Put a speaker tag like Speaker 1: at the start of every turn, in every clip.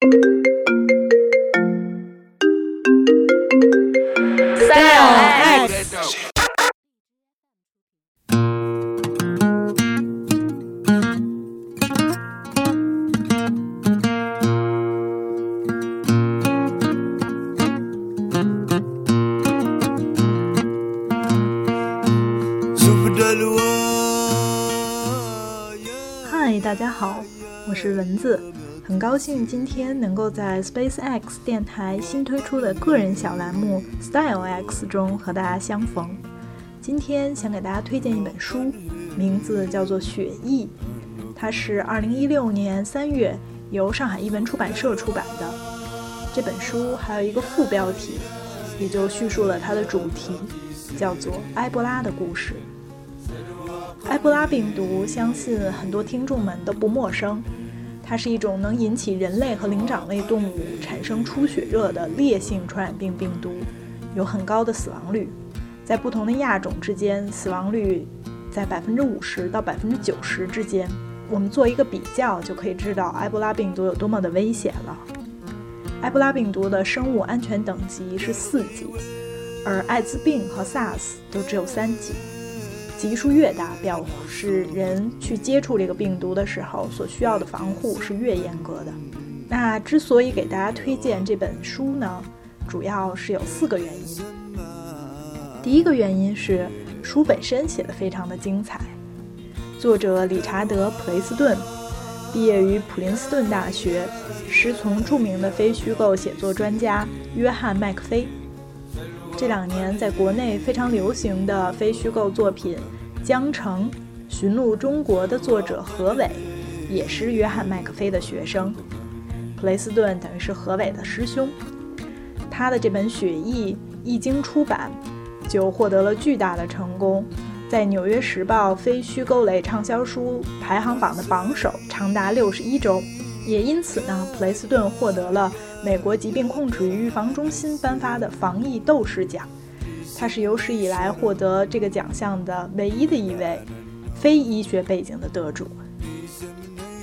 Speaker 1: 嗨，大家好，我是蚊子，很高兴今天能够在 SpaceX 电台新推出的个人小栏目 Style X 中和大家相逢。今天想给大家推荐一本书，名字叫做《雪翼》，它是2016年3月由上海译文出版社出版的。这本书还有一个副标题，也就叙述了它的主题，叫做《埃博拉的故事》。埃博拉病毒，相信很多听众们都不陌生。它是一种能引起人类和灵长类动物产生出血热的烈性传染病病毒，有很高的死亡率。在不同的亚种之间，死亡率在百分之五十到百分之九十之间。我们做一个比较，就可以知道埃博拉病毒有多么的危险了。埃博拉病毒的生物安全等级是四级，而艾滋病和 SARS 都只有三级。级数越大，表示人去接触这个病毒的时候所需要的防护是越严格的。那之所以给大家推荐这本书呢，主要是有四个原因。第一个原因是书本身写的非常的精彩，作者理查德·普雷斯顿毕业于普林斯顿大学，师从著名的非虚构写作专家约翰·麦克菲。这两年在国内非常流行的非虚构作品《江城寻路中国》的作者何伟，也是约翰麦克菲的学生。普雷斯顿等于是何伟的师兄。他的这本《雪翼》一经出版，就获得了巨大的成功，在《纽约时报》非虚构类畅销书排行榜的榜首长达六十一周。也因此呢，普雷斯顿获得了美国疾病控制与预防中心颁发的防疫斗士奖，他是有史以来获得这个奖项的唯一的一位非医学背景的得主。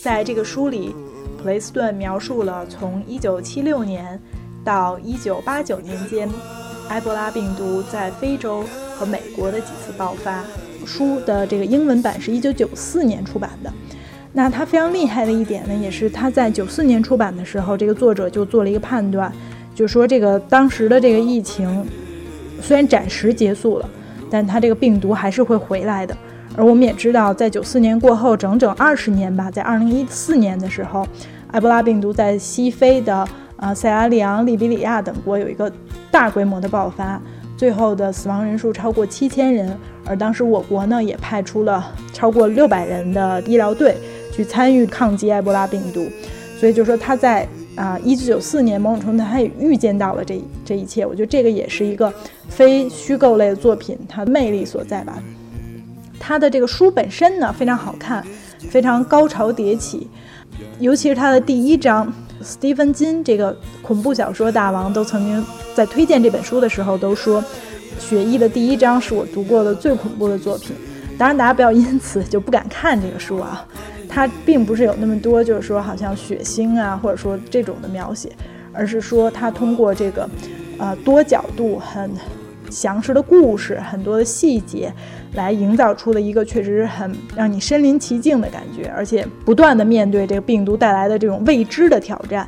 Speaker 1: 在这个书里，普雷斯顿描述了从1976年到1989年间，埃博拉病毒在非洲和美国的几次爆发。书的这个英文版是一九九四年出版的。那他非常厉害的一点呢，也是他在九四年出版的时候，这个作者就做了一个判断，就说这个当时的这个疫情虽然暂时结束了，但它这个病毒还是会回来的。而我们也知道，在九四年过后整整二十年吧，在二零一四年的时候，埃博拉病毒在西非的啊塞拉利昂、利比里亚等国有一个大规模的爆发，最后的死亡人数超过七千人。而当时我国呢，也派出了超过六百人的医疗队。去参与抗击埃博拉病毒，所以就说他在啊一九九四年某种程度他也预见到了这这一切。我觉得这个也是一个非虚构类的作品，它的魅力所在吧。它的这个书本身呢非常好看，非常高潮迭起，尤其是它的第一章，斯蒂芬金这个恐怖小说大王都曾经在推荐这本书的时候都说，《血衣》的第一章是我读过的最恐怖的作品。当然，大家不要因此就不敢看这个书啊。它并不是有那么多，就是说好像血腥啊，或者说这种的描写，而是说它通过这个，呃，多角度、很详实的故事、很多的细节，来营造出了一个确实很让你身临其境的感觉，而且不断的面对这个病毒带来的这种未知的挑战，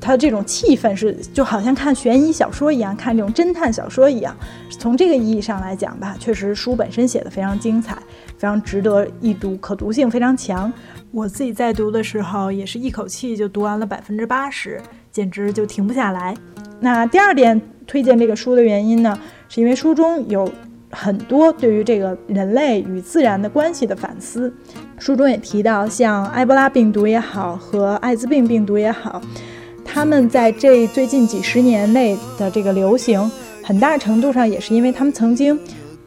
Speaker 1: 它这种气氛是就好像看悬疑小说一样，看这种侦探小说一样。从这个意义上来讲吧，确实书本身写的非常精彩。非常值得一读，可读性非常强。我自己在读的时候，也是一口气就读完了百分之八十，简直就停不下来。那第二点推荐这个书的原因呢，是因为书中有很多对于这个人类与自然的关系的反思。书中也提到，像埃博拉病毒也好，和艾滋病病毒也好，他们在这最近几十年内的这个流行，很大程度上也是因为他们曾经。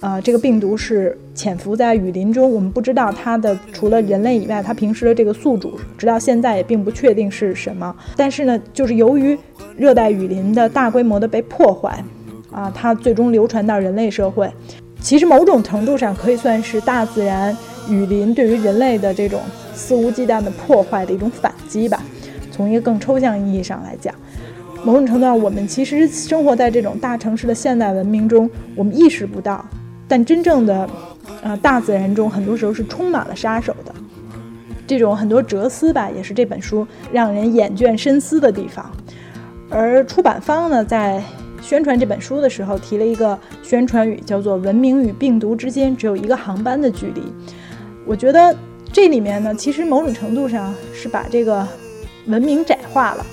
Speaker 1: 呃，这个病毒是潜伏在雨林中，我们不知道它的除了人类以外，它平时的这个宿主，直到现在也并不确定是什么。但是呢，就是由于热带雨林的大规模的被破坏，啊，它最终流传到人类社会，其实某种程度上可以算是大自然雨林对于人类的这种肆无忌惮的破坏的一种反击吧。从一个更抽象意义上来讲，某种程度上，我们其实生活在这种大城市的现代文明中，我们意识不到，但真正的，呃，大自然中很多时候是充满了杀手的。这种很多哲思吧，也是这本书让人眼倦深思的地方。而出版方呢，在宣传这本书的时候，提了一个宣传语，叫做“文明与病毒之间只有一个航班的距离”。我觉得这里面呢，其实某种程度上是把这个文明窄化了。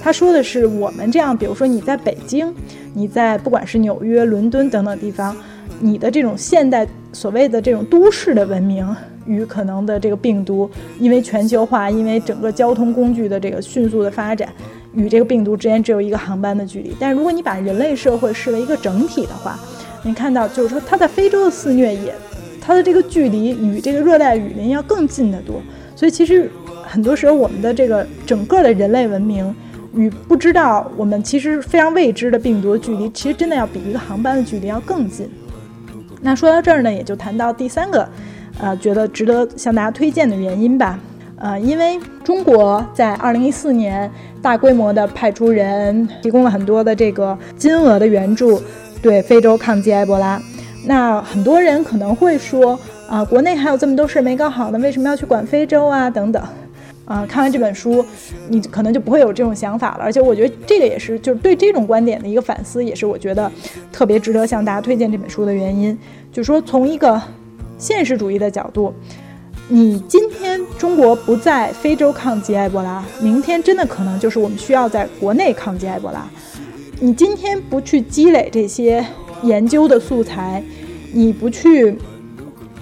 Speaker 1: 他说的是我们这样，比如说你在北京，你在不管是纽约、伦敦等等地方，你的这种现代所谓的这种都市的文明。与可能的这个病毒，因为全球化，因为整个交通工具的这个迅速的发展，与这个病毒之间只有一个航班的距离。但是如果你把人类社会视为一个整体的话，你看到就是说，它在非洲的肆虐也，它的这个距离与这个热带雨林要更近得多。所以其实很多时候，我们的这个整个的人类文明与不知道我们其实非常未知的病毒距离，其实真的要比一个航班的距离要更近。那说到这儿呢，也就谈到第三个。呃，觉得值得向大家推荐的原因吧，呃，因为中国在二零一四年大规模的派出人，提供了很多的这个金额的援助，对非洲抗击埃博拉。那很多人可能会说，啊，国内还有这么多事没搞好呢，为什么要去管非洲啊？等等。啊，看完这本书，你可能就不会有这种想法了。而且我觉得这个也是，就是对这种观点的一个反思，也是我觉得特别值得向大家推荐这本书的原因。就是说，从一个现实主义的角度，你今天中国不在非洲抗击埃博拉，明天真的可能就是我们需要在国内抗击埃博拉。你今天不去积累这些研究的素材，你不去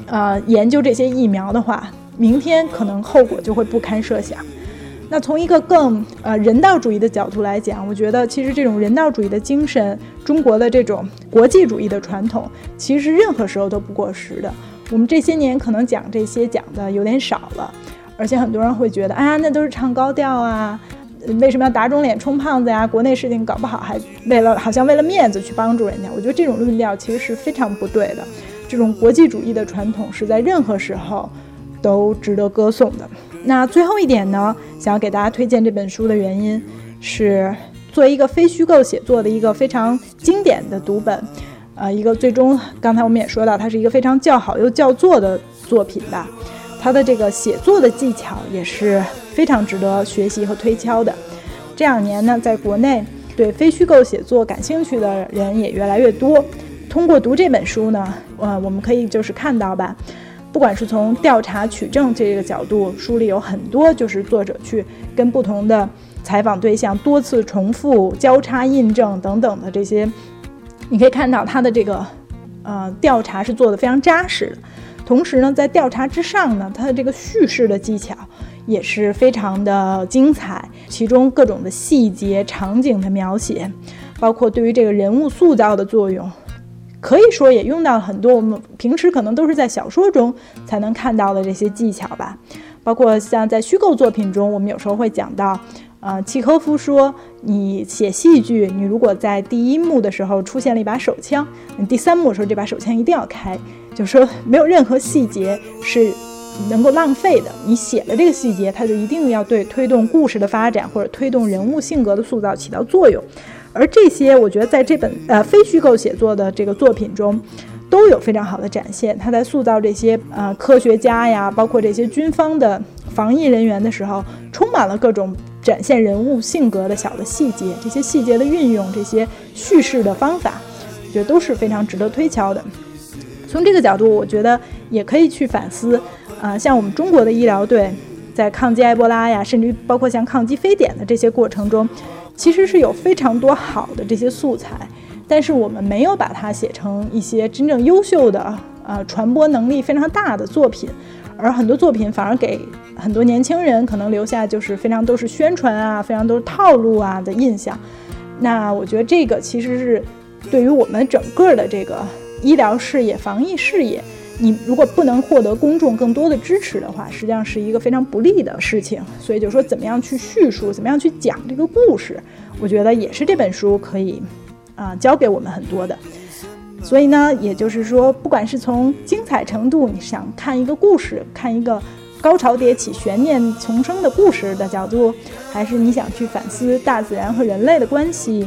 Speaker 1: 呃研究这些疫苗的话，明天可能后果就会不堪设想。那从一个更呃人道主义的角度来讲，我觉得其实这种人道主义的精神，中国的这种国际主义的传统，其实任何时候都不过时的。我们这些年可能讲这些讲的有点少了，而且很多人会觉得，啊，那都是唱高调啊，为什么要打肿脸充胖子呀？国内事情搞不好还为了好像为了面子去帮助人家，我觉得这种论调其实是非常不对的。这种国际主义的传统是在任何时候都值得歌颂的。那最后一点呢，想要给大家推荐这本书的原因是，作为一个非虚构写作的一个非常经典的读本，呃，一个最终刚才我们也说到，它是一个非常较好又较座的作品吧。它的这个写作的技巧也是非常值得学习和推敲的。这两年呢，在国内对非虚构写作感兴趣的人也越来越多。通过读这本书呢，呃，我们可以就是看到吧。不管是从调查取证这个角度，书里有很多就是作者去跟不同的采访对象多次重复、交叉印证等等的这些，你可以看到他的这个呃调查是做的非常扎实的。同时呢，在调查之上呢，他的这个叙事的技巧也是非常的精彩，其中各种的细节、场景的描写，包括对于这个人物塑造的作用。可以说也用到了很多我们平时可能都是在小说中才能看到的这些技巧吧，包括像在虚构作品中，我们有时候会讲到，呃，契诃夫说，你写戏剧，你如果在第一幕的时候出现了一把手枪，你第三幕的时候这把手枪一定要开，就说没有任何细节是能够浪费的，你写了这个细节，它就一定要对推动故事的发展或者推动人物性格的塑造起到作用。而这些，我觉得在这本呃非虚构写作的这个作品中，都有非常好的展现。他在塑造这些呃科学家呀，包括这些军方的防疫人员的时候，充满了各种展现人物性格的小的细节。这些细节的运用，这些叙事的方法，我觉得都是非常值得推敲的。从这个角度，我觉得也可以去反思，啊，像我们中国的医疗队在抗击埃博拉呀，甚至于包括像抗击非典的这些过程中。其实是有非常多好的这些素材，但是我们没有把它写成一些真正优秀的、呃传播能力非常大的作品，而很多作品反而给很多年轻人可能留下就是非常都是宣传啊、非常都是套路啊的印象。那我觉得这个其实是对于我们整个的这个医疗事业、防疫事业。你如果不能获得公众更多的支持的话，实际上是一个非常不利的事情。所以就说怎么样去叙述，怎么样去讲这个故事，我觉得也是这本书可以啊教给我们很多的。所以呢，也就是说，不管是从精彩程度，你想看一个故事，看一个高潮迭起、悬念丛生的故事的角度，还是你想去反思大自然和人类的关系，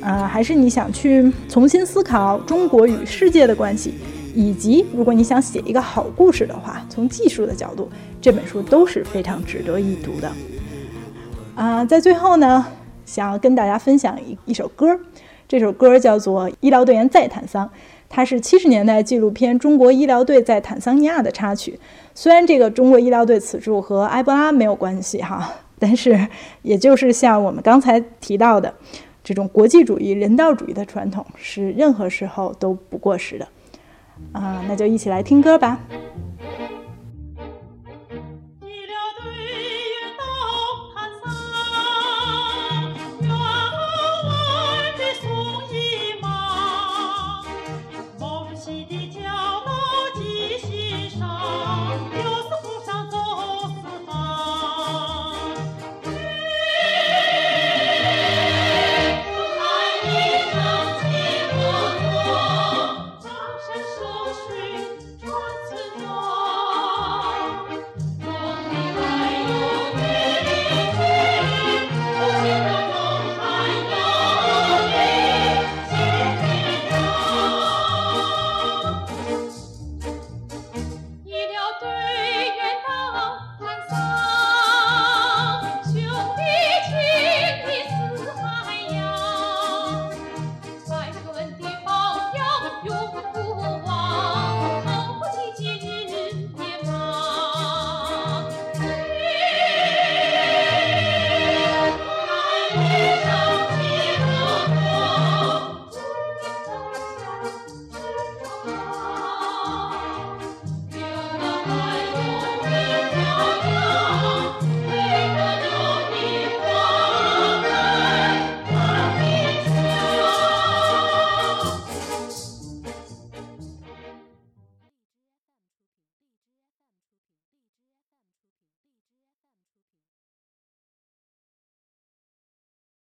Speaker 1: 啊，还是你想去重新思考中国与世界的关系，以及如果你想写一个好故事的话，从技术的角度，这本书都是非常值得一读的。啊，在最后呢，想要跟大家分享一一首歌，这首歌叫做《医疗队员在坦桑》。它是七十年代纪录片《中国医疗队在坦桑尼亚》的插曲。虽然这个中国医疗队此处和埃博拉没有关系哈，但是也就是像我们刚才提到的，这种国际主义、人道主义的传统是任何时候都不过时的。啊，那就一起来听歌吧。